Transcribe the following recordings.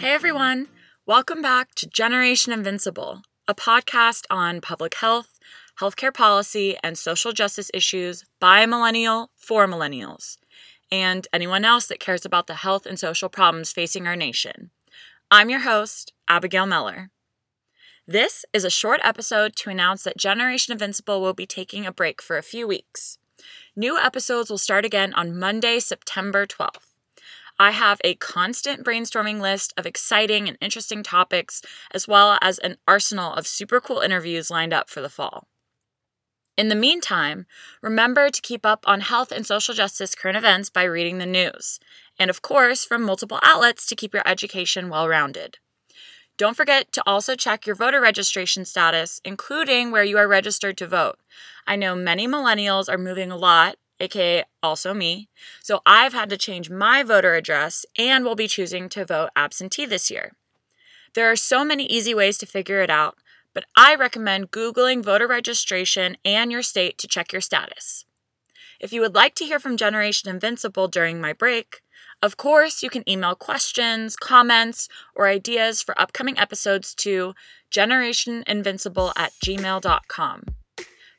Hey everyone, welcome back to Generation Invincible, a podcast on public health, healthcare policy, and social justice issues by a millennial for millennials, and anyone else that cares about the health and social problems facing our nation. I'm your host, Abigail Meller. This is a short episode to announce that Generation Invincible will be taking a break for a few weeks. New episodes will start again on Monday, September 12th. I have a constant brainstorming list of exciting and interesting topics, as well as an arsenal of super cool interviews lined up for the fall. In the meantime, remember to keep up on health and social justice current events by reading the news, and of course, from multiple outlets to keep your education well rounded. Don't forget to also check your voter registration status, including where you are registered to vote. I know many millennials are moving a lot, aka also me. So I've had to change my voter address and will be choosing to vote absentee this year. There are so many easy ways to figure it out, but I recommend Googling voter registration and your state to check your status. If you would like to hear from Generation Invincible during my break, of course, you can email questions, comments, or ideas for upcoming episodes to generationinvincible at gmail.com.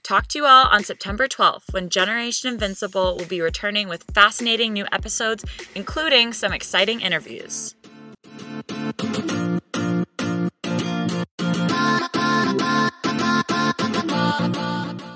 Talk to you all on September 12th when Generation Invincible will be returning with fascinating new episodes, including some exciting interviews.